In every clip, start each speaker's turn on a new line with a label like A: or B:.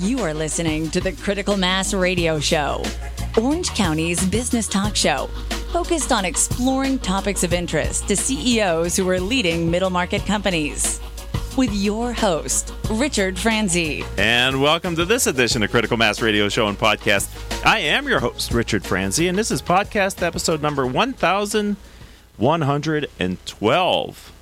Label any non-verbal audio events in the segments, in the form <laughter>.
A: You are listening to the Critical Mass Radio Show, Orange County's business talk show, focused on exploring topics of interest to CEOs who are leading middle market companies. With your host, Richard Franzi.
B: And welcome to this edition of Critical Mass Radio Show and Podcast. I am your host, Richard Franzi, and this is podcast episode number 1112.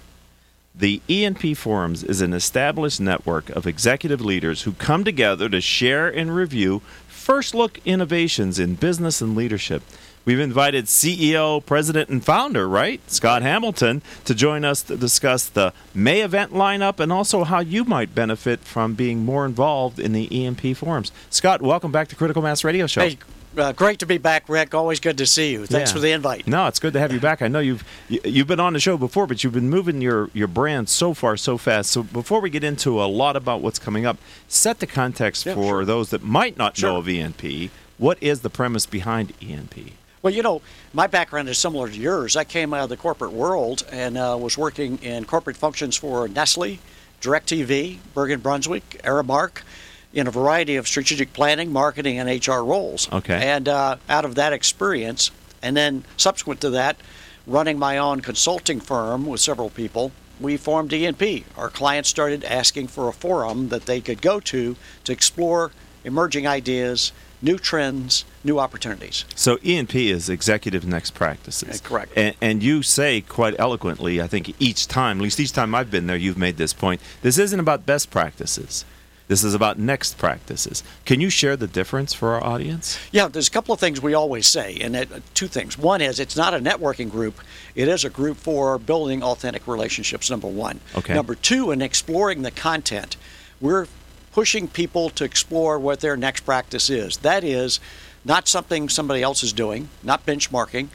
B: The ENP Forums is an established network of executive leaders who come together to share and review first look innovations in business and leadership. We've invited CEO, president, and founder, right, Scott Hamilton, to join us to discuss the May event lineup and also how you might benefit from being more involved in the ENP Forums. Scott, welcome back to Critical Mass Radio Show.
C: Hey, uh, great to be back, Rick. Always good to see you. Thanks
B: Yeah.
C: for the invite.
B: No, it's good to have you back. I know you've you- you've been on the show before, but you've been moving your your brand so far so fast. So before we get into a lot about what's coming up, set the context
C: Yeah,
B: for
C: sure.
B: those that might not know of ENP. What is the premise behind ENP?
C: Well, you know, my background is similar to yours. I came out of the corporate world and uh, was working in corporate functions for Nestle, DirecTV, Bergen Brunswig, Aramark, in a variety of strategic planning, marketing, and HR roles.
B: Okay.
C: And uh, out of that experience, and then subsequent to that, running my own consulting firm with several people, we formed ENP. Our clients started asking for a forum that they could go to to explore emerging ideas, new trends, new opportunities.
B: So ENP is Executive Next Practices.
C: Uh, correct.
B: And, and you say quite eloquently, I think each time, at least each time I've been there, you've made this point. This isn't about best practices. This is about next practices. Can you share the difference for our audience?
C: Yeah, there's a couple of things we always say, and it, uh, two things. One is it's not a networking group; it is a group for building authentic relationships. Number one.
B: Okay.
C: Number two, in exploring the content, we're pushing people to explore what their next practice is. That is not something somebody else is doing, not benchmarking,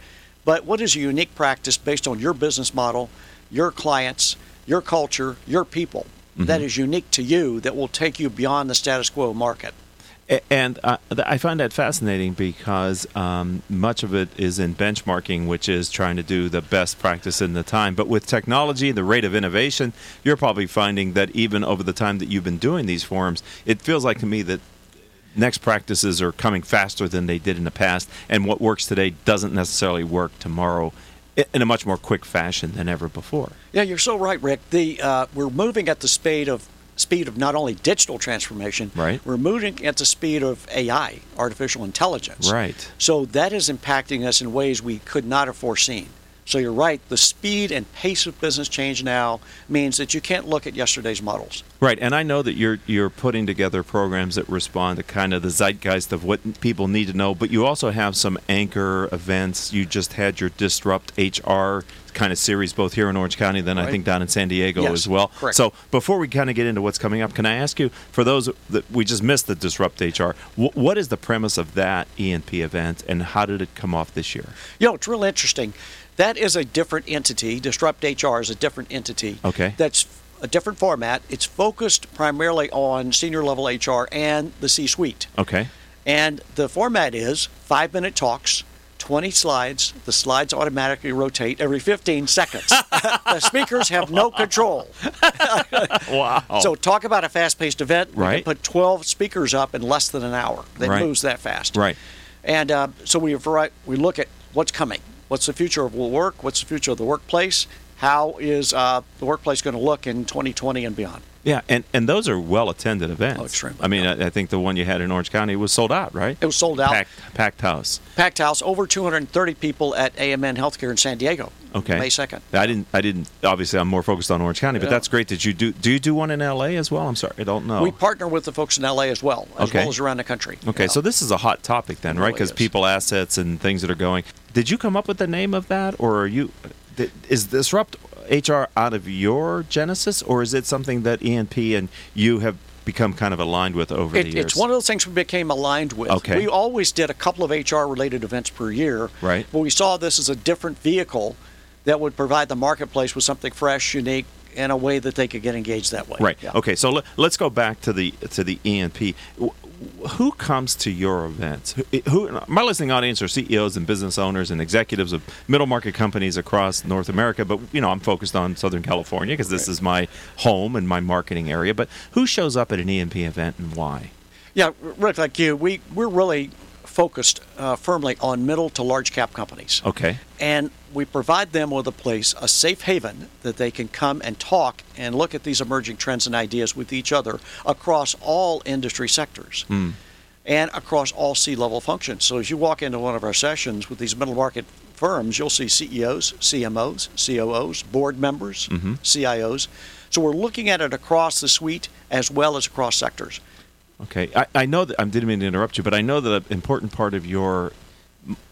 C: but what is a unique practice based on your business model, your clients, your culture, your people. That is unique to you that will take you beyond the status quo market.
B: And uh, I find that fascinating because um, much of it is in benchmarking, which is trying to do the best practice in the time. But with technology, the rate of innovation, you're probably finding that even over the time that you've been doing these forums, it feels like to me that next practices are coming faster than they did in the past. And what works today doesn't necessarily work tomorrow in a much more quick fashion than ever before.
C: Yeah, you're so right, Rick. The uh, we're moving at the speed of speed of not only digital transformation,
B: Right.
C: We're moving at the speed of AI, artificial intelligence.
B: Right.
C: So that is impacting us in ways we could not have foreseen. So you're right. The speed and pace of business change now means that you can't look at yesterday's models.
B: Right, and I know that you're you're putting together programs that respond to kind of the zeitgeist of what people need to know, but you also have some anchor events. You just had your Disrupt HR kind of series both here in Orange County, then I think down in San Diego
C: Yes,
B: as well.
C: correct.
B: So before we kind of get into what's coming up, can I ask you for those that we just missed the Disrupt HR, wh- what is the premise of that ENP event, and how did it come off this year?
C: You know, it's real interesting. That is a different entity. Disrupt HR is a different entity.
B: Okay.
C: That's a different format. It's focused primarily on senior level HR and the C suite.
B: Okay.
C: And the format is five minute talks, 20 slides. The slides automatically rotate every 15 seconds. <laughs> the speakers have no control. <laughs>
B: Wow.
C: So, talk about a fast paced event.
B: Right.
C: can put 12 speakers up in less than an hour. It
B: Right.
C: moves that fast.
B: Right.
C: And uh, so we we look at what's coming. What's the future of work? What's the future of the workplace? How is uh, the workplace going to look in 2020 and beyond?
B: Yeah, and, and those are well attended events.
C: Oh, extremely
B: I mean. I, I think the one you had in Orange County was sold out, right?
C: It was sold out.
B: Packed, packed house.
C: Packed house, over 230 people at AMN Healthcare in San Diego.
B: Okay.
C: May 2nd.
B: I didn't. I didn't. Obviously, I'm more focused on Orange County, but
C: Yeah.
B: that's great that you do. Do you do one in L.A. as well? I'm sorry, I don't know.
C: We partner with the folks in LA as well, as
B: Okay.
C: well as around the country.
B: okay, so this is a hot topic then, right? Because people assets and things that are going. Did you come up with the name of that, or are you? did- Is disrupt HR out of your genesis, or is it something that ENP and you have become kind of aligned with over
C: It-
B: the years?
C: it's one of those things we became aligned with.
B: Okay.
C: We always did a couple of HR related events per year.
B: Right.
C: But we saw this as a different vehicle that would provide the marketplace with something fresh, unique, in a way that they could get engaged that way.
B: Right.
C: Yeah.
B: Okay. So let, let's go back to the to the ENP. Wh- Who comes to your events? Who, who my listening audience are CEOs and business owners and executives of middle market companies across North America. But you know, I'm focused on Southern California because this is my home and my marketing area. But who shows up at an ENP event and why?
C: Yeah, Rick, like you, we we're really focused uh, firmly on middle to large cap companies.
B: Okay.
C: And we provide them with a place, a safe haven that they can come and talk and look at these emerging trends and ideas with each other across all industry sectors and across all C level functions. So as you walk into one of our sessions with these middle market firms, you'll see CEOs, CMOs, COOs, board members, CIOs. So we're looking at it across the suite as well as across sectors.
B: Okay, I, I know that I didn't mean to interrupt you, but I know that an important part of your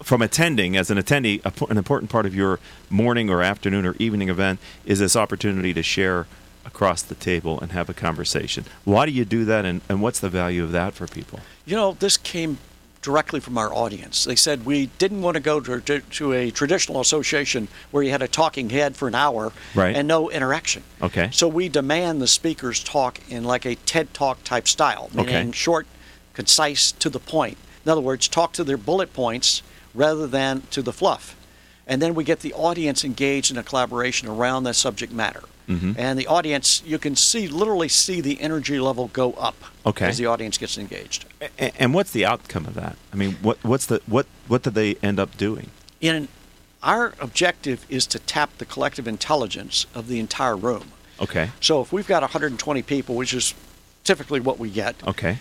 B: from attending as an attendee, an important part of your morning or afternoon or evening event is this opportunity to share across the table and have a conversation. Why do you do that, and, and what's the value of that for people?
C: You know, this came directly from our audience. They said we didn't want to go to, to, to a traditional association where you had a talking head for an hour
B: Right.
C: and no interaction.
B: Okay.
C: So we demand the speakers talk in like a TED Talk type style, meaning
B: Okay.
C: short, concise, to the point. In other words, talk to their bullet points rather than to the fluff. And then we get the audience engaged in a collaboration around that subject matter.
B: Mm-hmm.
C: And the audience, you can see, literally see the energy level go up
B: Okay.
C: as the audience gets engaged.
B: And, and what's the outcome of that? I mean, what what's the what what do they end up doing?
C: in our objective is to tap the collective intelligence of the entire room.
B: Okay.
C: So if we've got 120 people, which is typically what we get,
B: Okay.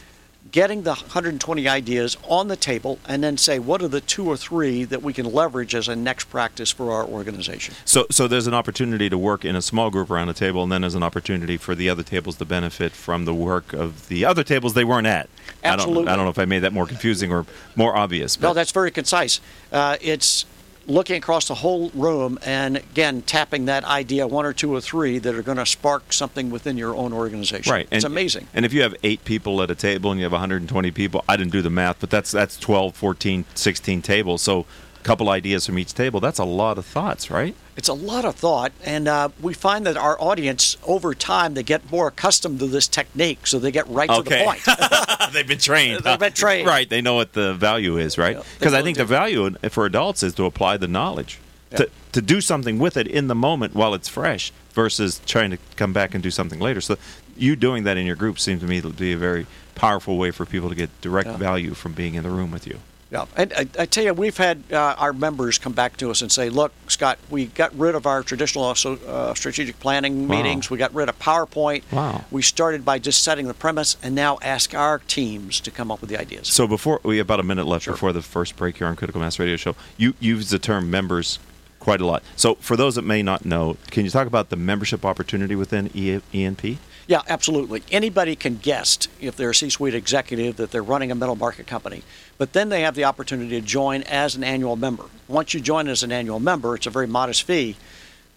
C: Getting the 120 ideas on the table and then say what are the two or three that we can leverage as a next practice for our organization.
B: So, so there's an opportunity to work in a small group around a table, and then there's an opportunity for the other tables to benefit from the work of the other tables they weren't at. I don't,
C: Absolutely.
B: I don't know if I made that more confusing or more obvious. But
C: No, that's very concise. Uh, it's looking across the whole room and again tapping that idea one or two or three that are going to spark something within your own organization.
B: right.
C: It's
B: and,
C: amazing.
B: And if you have eight people at a table and you have 120 people, I didn't do the math, but that's that's 12, 14, 16 tables. So couple ideas from each table. That's a lot of thoughts, right?
C: It's a lot of thought, and uh, we find that our audience, over time, they get more accustomed to this technique, so they get right to the point. <laughs>
B: They've been trained. <laughs>
C: They've been trained.
B: Right. They know what the value is, right?
C: Yeah,
B: Because I think
C: do.
B: the value for adults is to apply the knowledge, to, to do something with it in the moment while it's fresh versus trying to come back and do something later. So you doing that in your group seems to me to be a very powerful way for people to get direct
C: Yeah.
B: value from being in the room with you.
C: Yeah, and I, I tell you, we've had uh, our members come back to us and say, "Look, Scott, we got rid of our traditional uh, strategic planning
B: Wow.
C: meetings. We got rid of PowerPoint.
B: Wow.
C: We started by just setting the premise, and now ask our teams to come up with the ideas."
B: So before we have about a minute left
C: Sure.
B: before the first break here on Critical Mass Radio Show, you use the term members quite a lot. So for those that may not know, can you talk about the membership opportunity within ENP?
C: Yeah, absolutely. Anybody can guess if they're a C-suite executive that they're running a middle market company, but then they have the opportunity to join as an annual member. Once you join as an annual member, it's a very modest fee.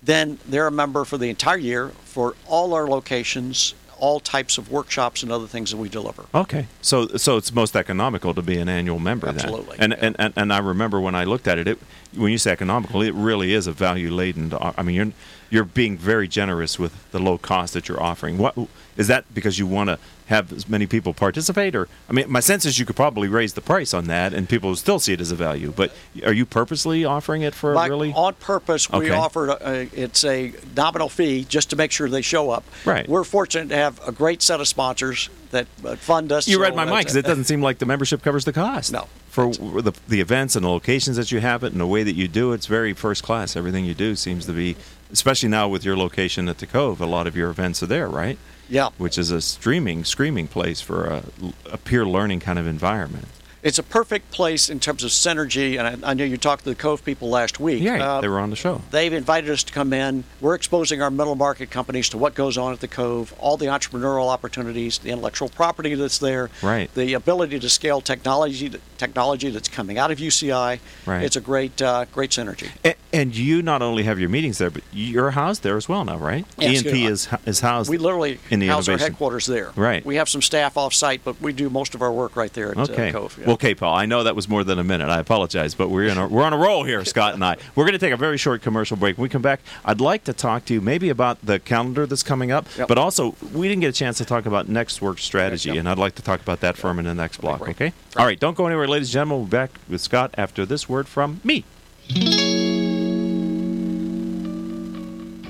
C: Then they're a member for the entire year for all our locations, all types of workshops and other things that we deliver.
B: Okay, so so it's most economical to be an annual member. then.
C: Absolutely,
B: And,
C: yeah.
B: and and and I remember when I looked at it, it when you say economical, it really is a value laden. I mean, you're you're being very generous with the low cost that you're offering. What is that because you want to have as many people participate, or I mean, my sense is you could probably raise the price on that, and people will still see it as a value. But are you purposely offering it for a
C: Like,
B: really?
C: on purpose, we
B: Okay.
C: offered a, a, it's a nominal fee just to make sure they show up.
B: Right.
C: We're fortunate to have a great set of sponsors that uh, fund us.
B: You
C: so
B: read my mind because it doesn't seem like the membership covers the cost.
C: No.
B: For the, the events and the locations that you have it and the way that you do it, it's very first class. Everything you do seems to be, especially now with your location at the Cove, a lot of your events are there, right?
C: Yeah.
B: Which is a streaming, screaming place for a, a peer learning kind of environment.
C: It's a perfect place in terms of synergy, and I, I know you talked to the Cove people last week.
B: Yeah,
C: Uh,
B: they were on the show.
C: They've invited us to come in. We're exposing our middle market companies to what goes on at the Cove, all the entrepreneurial opportunities, the intellectual property that's there,
B: Right.
C: the ability to scale technology, technology that's coming out of UCI.
B: Right.
C: It's a great, uh, great synergy.
B: And, and you not only have your meetings there, but you're housed there as well now, right?
C: Yes,
B: ENP is is housed.
C: We literally
B: in the
C: house our headquarters there.
B: Right.
C: We have some staff off site, but we do most of our work right there at
B: Okay.
C: uh, Cove. yeah.
B: Well, okay, Paul. I know that was more than a minute. I apologize, but we're in a, we're on a roll here, Scott and I. We're going to take a very short commercial break. When we come back, I'd like to talk to you maybe about the calendar that's coming up,
C: Yep.
B: but also we didn't get a chance to talk about next work strategy,
C: Yep.
B: and I'd like to talk about that firm in the next block. Okay. All right. Don't go anywhere, ladies and gentlemen. We'll be back with Scott after this word from me.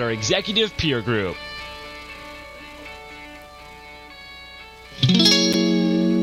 D: our executive peer group.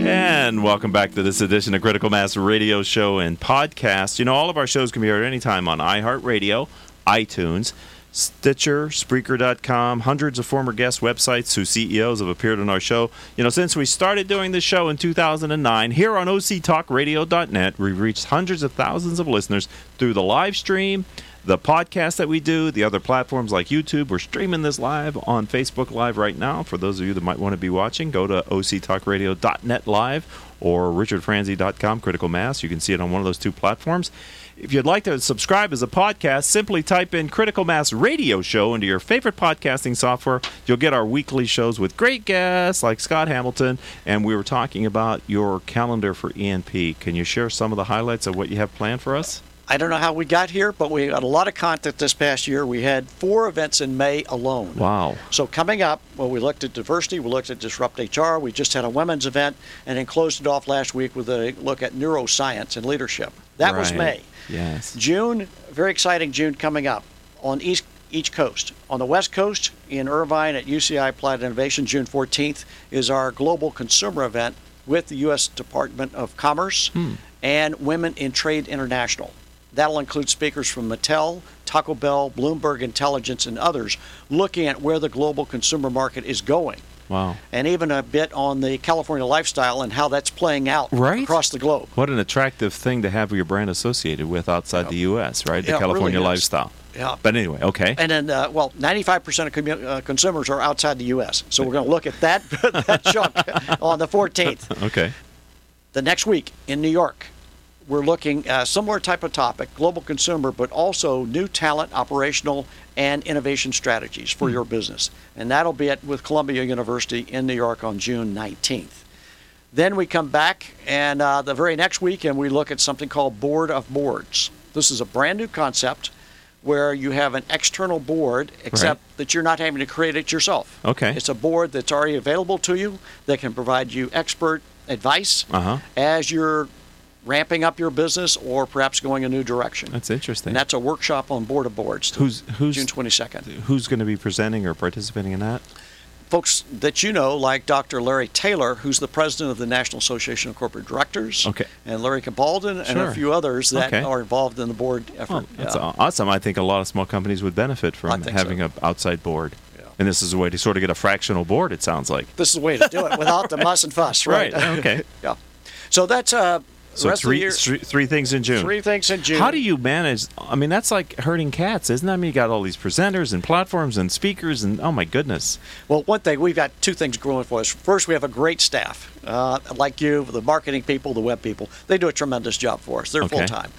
B: And welcome back to this edition of Critical Mass Radio Show and Podcast. You know, all of our shows can be heard anytime on iHeartRadio, iTunes, Stitcher, Spreaker.com, hundreds of former guest websites whose CEOs have appeared on our show. You know, since we started doing this show in 2009, here on OCTalkRadio.net, we've reached hundreds of thousands of listeners through the live stream the podcast that we do, the other platforms like YouTube. We're streaming this live on Facebook Live right now. For those of you that might want to be watching, go to octalkradio.net live or richardfranzi.com, Critical Mass. You can see it on one of those two platforms. If you'd like to subscribe as a podcast, simply type in Critical Mass Radio Show into your favorite podcasting software. You'll get our weekly shows with great guests like Scott Hamilton. And we were talking about your calendar for ENP. Can you share some of the highlights of what you have planned for us?
C: I don't know how we got here, but we had a lot of content this past year. We had four events in May alone.
B: Wow.
C: So coming up, well, we looked at diversity, we looked at Disrupt HR, we just had a women's event, and then closed it off last week with a look at neuroscience and leadership. That right. was May.
B: Yes.
C: June, very exciting June coming up on East each coast. On the West Coast, in Irvine at UCI Applied Innovation, June 14th, is our global consumer event with the U.S. Department of Commerce hmm. and Women in Trade International. That'll include speakers from Mattel, Taco Bell, Bloomberg Intelligence, and others looking at where the global consumer market is going.
B: Wow.
C: And even a bit on the California lifestyle and how that's playing out
B: right?
C: across the globe.
B: What an attractive thing to have your brand associated with outside the U.S., right? The
C: yeah,
B: California
C: really
B: lifestyle.
C: Yeah.
B: But anyway, okay.
C: And then, uh, well, 95% of commu- uh, consumers are outside the U.S. So we're going to look at that, <laughs> that chunk on the 14th. <laughs>
B: Okay.
C: The next week in New York, we're looking a similar type of topic, global consumer, but also new talent, operational, and innovation strategies for mm. your business. And that'll be at with Columbia University in New York on June 19th. Then we come back, and uh, the very next week, and we look at something called Board of Boards. This is a brand new concept where you have an external board, except
B: right.
C: that you're not having to create it yourself.
B: Okay.
C: It's a board that's already available to you that can provide you expert advice
B: uh-huh.
C: as you're ramping up your business or perhaps going a new direction.
B: That's interesting.
C: And that's a workshop on Board of Boards.
B: Who's who's
C: June 22nd.
B: Who's going to be presenting or participating in that?
C: Folks that you know, like Dr. Larry Taylor, who's the president of the National Association of Corporate Directors,
B: okay.
C: and Larry Capalden, and
B: sure.
C: a few others that
B: okay.
C: are involved in the board effort.
B: Oh, that's yeah. awesome. I think a lot of small companies would benefit from having
C: so.
B: an outside board. Yeah. And this is a way to sort of get a fractional board, it sounds like.
C: This is a way to do it without the muss and fuss, right?
B: right. Okay. <laughs>
C: yeah. So that's uh,
B: so three, year, three, three things in June.
C: Three things in June.
B: How do you manage? I mean, that's like herding cats, isn't that? I mean, you got all these presenters and platforms and speakers, and oh my goodness.
C: Well, one thing we've got two things going for us. First, we have a great staff, uh, like you, the marketing people, the web people. They do a tremendous job for us. They're
B: okay.
C: full time.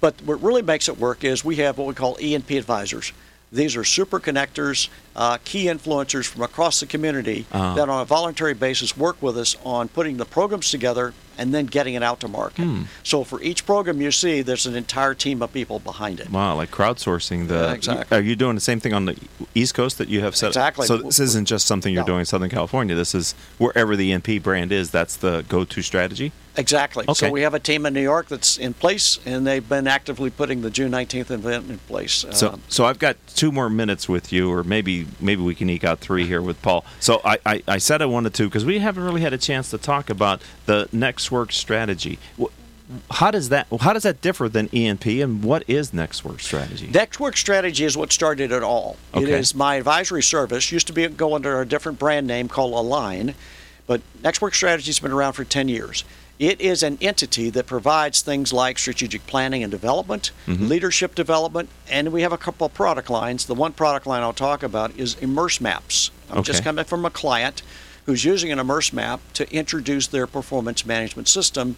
C: But what really makes it work is we have what we call ENP advisors. These are super connectors, uh, key influencers from across the community
B: uh-huh.
C: that, on a voluntary basis, work with us on putting the programs together and then getting it out to market.
B: Hmm.
C: So for each program you see, there's an entire team of people behind it.
B: Wow, like crowdsourcing the.
C: Yeah, exactly.
B: Are you doing the same thing on the East Coast that you have set?
C: Up exactly.
B: So this isn't just something you're
C: no.
B: doing in Southern California. This is wherever the NP brand is. That's the go-to strategy.
C: Exactly.
B: Okay.
C: So we have a team in New York that's in place, and they've been actively putting the June 19th event in place.
B: So,
C: Um,
B: so I've got two more minutes with you, or maybe maybe we can eke out three here with Paul. So I, I, I said I wanted to because we haven't really had a chance to talk about the next work strategy. How does that how does that differ than ENP, and what is next work strategy?
C: Next Work Strategy is what started it all. It
B: Okay.
C: is my advisory service. Used to be go under a different brand name called Align, but Next Work Strategy has been around for 10 years. It is an entity that provides things like strategic planning and development, leadership development, and we have a couple of product lines. The one product line I'll talk about is Immerse Maps. I'm just coming from a client who's using an Immerse Map to introduce their performance management system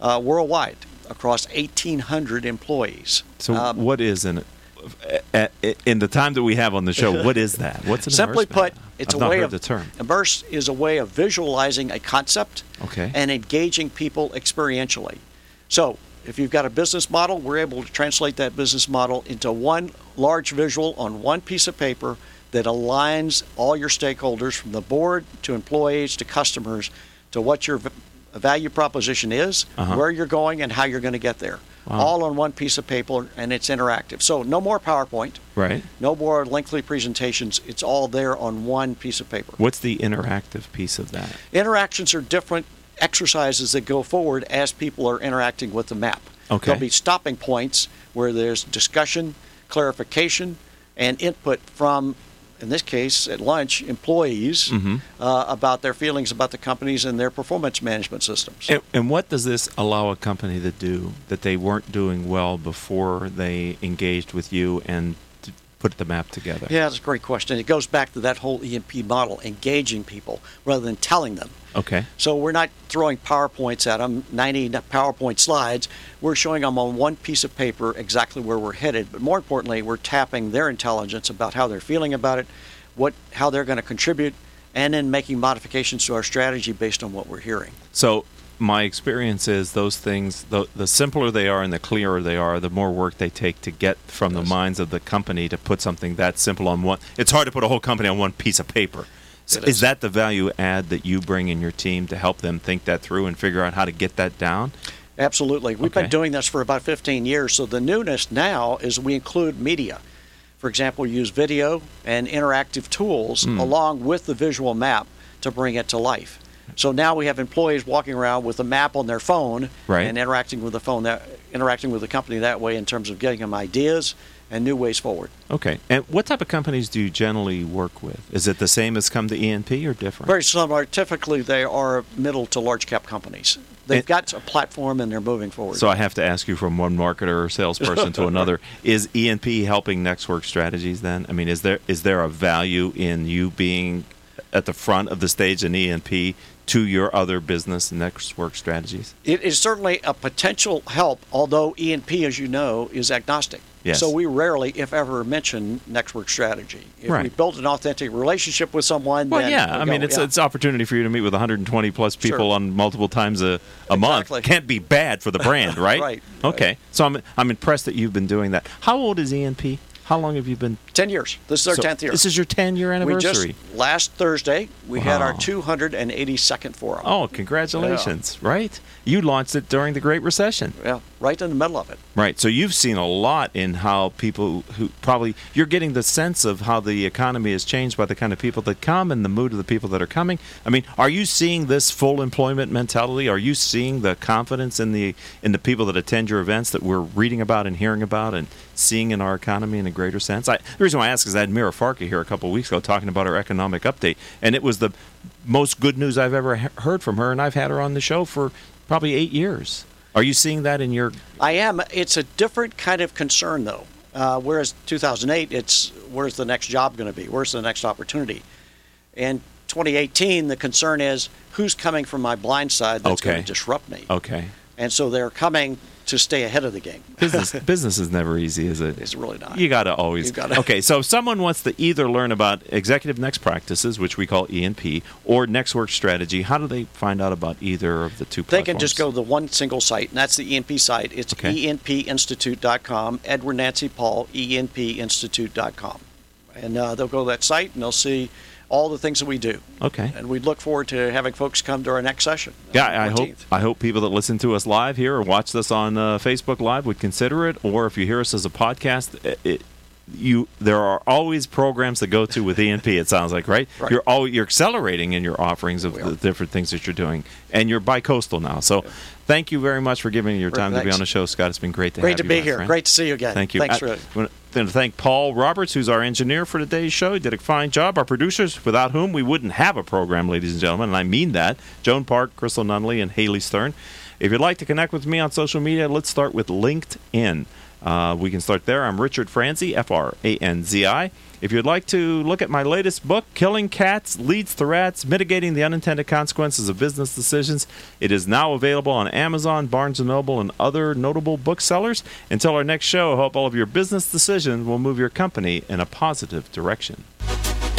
C: uh, worldwide across 1,800 employees.
B: So
C: Um,
B: what is an in the time that we have on the show? What is that? What's an <laughs>
C: Simply
B: immerse map?
C: It's
B: I've
C: a way of
B: the term.
C: immerse is a way of visualizing a concept
B: Okay.
C: and engaging people experientially. So, if you've got a business model, we're able to translate that business model into one large visual on one piece of paper that aligns all your stakeholders from the board to employees to customers to what your v- value proposition is,
B: Uh-huh.
C: where you're going, and how you're going to get there. All on one piece of paper, and it's interactive. So, no more PowerPoint.
B: Right.
C: No more lengthy presentations. It's all there on one piece of paper.
B: What's the interactive piece of that?
C: Interactions are different exercises that go forward as people are interacting with the map.
B: Okay.
C: There'll be stopping points where there's discussion, clarification, and input from, in this case, at lunch, employees
B: Mm-hmm.
C: uh, about their feelings about the companies and their performance management systems.
B: And, and what does this allow a company to do that they weren't doing well before they engaged with you and put the map together?
C: Yeah, that's a great question. It goes back to that whole ENP model, engaging people rather than telling them.
B: Okay.
C: So we're not throwing PowerPoints at them, 90 PowerPoint slides. We're showing them on one piece of paper exactly where we're headed. But more importantly, we're tapping their intelligence about how they're feeling about it, what, how they're going to contribute, and then making modifications to our strategy based on what we're hearing.
B: So my experience is those things, the, the simpler they are and the clearer they are, the more work they take to get from the minds of the company to put something that simple on one. It's hard to put a whole company on one piece of paper. So is
C: is.
B: that the value add that you bring in your team to help them think that through and figure out how to get that down?
C: Absolutely. We've
B: Okay.
C: been doing this for about 15 years. So the newness now is we include media. For example, use video and interactive tools
B: Hmm.
C: along with the visual map to bring it to life. So now we have employees walking around with a map on their phone
B: Right.
C: and interacting with the phone that interacting with the company that way in terms of getting them ideas and new ways forward.
B: Okay. And what type of companies do you generally work with? Is it the same as come to ENP or different?
C: Very similar. Typically, they are middle to large cap companies. They've
B: And-
C: got a platform and they're moving forward.
B: So I have to ask you from one marketer or salesperson to <laughs> another: Is ENP helping Nextwork strategies? Then I mean, is there is there a value in you being at the front of the stage in ENP to your other business and Next Work strategies?
C: It is certainly a potential help, although ENP, as you know, is agnostic.
B: Yes.
C: So we rarely, if ever, mention Next Work Strategy. If we build an authentic relationship with someone,
B: Well,
C: then
B: yeah.
C: we'll
B: I mean,
C: go,
B: it's
C: yeah.
B: it's opportunity for you to meet with 120 plus people
C: Sure.
B: on multiple times a, a month.
C: Exactly.
B: Can't be bad for the brand, <laughs> right?
C: Right,
B: Okay.
C: right.
B: So I'm I'm impressed that you've been doing that. How old is ENP? How long have you been?
C: ten years. This is our
B: So
C: tenth year.
B: This is your 10 year anniversary.
C: we just last Thursday we had our
B: Wow.
C: 282nd forum.
B: Oh, congratulations! Right, you launched it during the Great Recession.
C: Yeah, right in the middle of it.
B: Right, so you've seen a lot in how people who probably you're getting the sense of how the economy has changed by the kind of people that come and the mood of the people that are coming. I mean, are you seeing this full employment mentality? Are you seeing the confidence in the in the people that attend your events that we're reading about and hearing about and seeing in our economy in a greater sense? I, the reason why I ask is I had Mira Farka here a couple of weeks ago talking about our economic update, and it was the most good news I've ever heard from her, and I've had her on the show for probably eight years. Are you seeing that in your
C: I am. It's a different kind of concern, though. Uh, whereas 2008, it's where's the next job going to be? Where's the next opportunity? In 2018, the concern is who's coming from my blind side that's going to disrupt me.
B: okay?
C: And so they're coming to stay ahead of the game.
B: business <laughs> business is never easy, is it?
C: It's really not.
B: You got to always.
C: You gotta-
B: Okay, so if someone wants to either learn about executive next practices, which we call ENP, or next work strategy, how do they find out about either of the two?
C: They can just go to the one single site, and that's the ENP site. It's
B: Okay.
C: enpinstitute.com, Edward Nancy Paul, enpinstitute.com. And uh, they'll go to that site and they'll see all the things that we do.
B: Okay.
C: And we look forward to having folks come to our next session.
B: Yeah, I hope I hope people that listen to us live here or watch this on uh, Facebook Live would consider it, or if you hear us as a podcast, it, it, you there are always programs to go to with ENP. It sounds like right.
C: Right.
B: You're all you're accelerating in your offerings of the different things that you're doing, and you're bi-coastal now. So, thank you very much for giving me your time to be on the show, Scott. It's been great to
C: Great to be here.
B: friend.
C: Great to see you again.
B: Thank you.
C: Thanks
B: I-
C: for
B: to thank Paul Roberts, who's our engineer for today's show. He did a fine job. Our producers, without whom we wouldn't have a program, ladies and gentlemen, and I mean that. Joan Park, Crystal Nunley, and Haley Stern. If you'd like to connect with me on social media, let's start with LinkedIn. Uh, we can start there. I'm Richard Franzi, F R A N Z I. If you'd like to look at my latest book, Killing Cats Leads to Rats Mitigating the Unintended Consequences of Business Decisions, it is now available on Amazon, Barnes & Noble, and other notable booksellers. Until our next show, I hope all of your business decisions will move your company in a positive direction.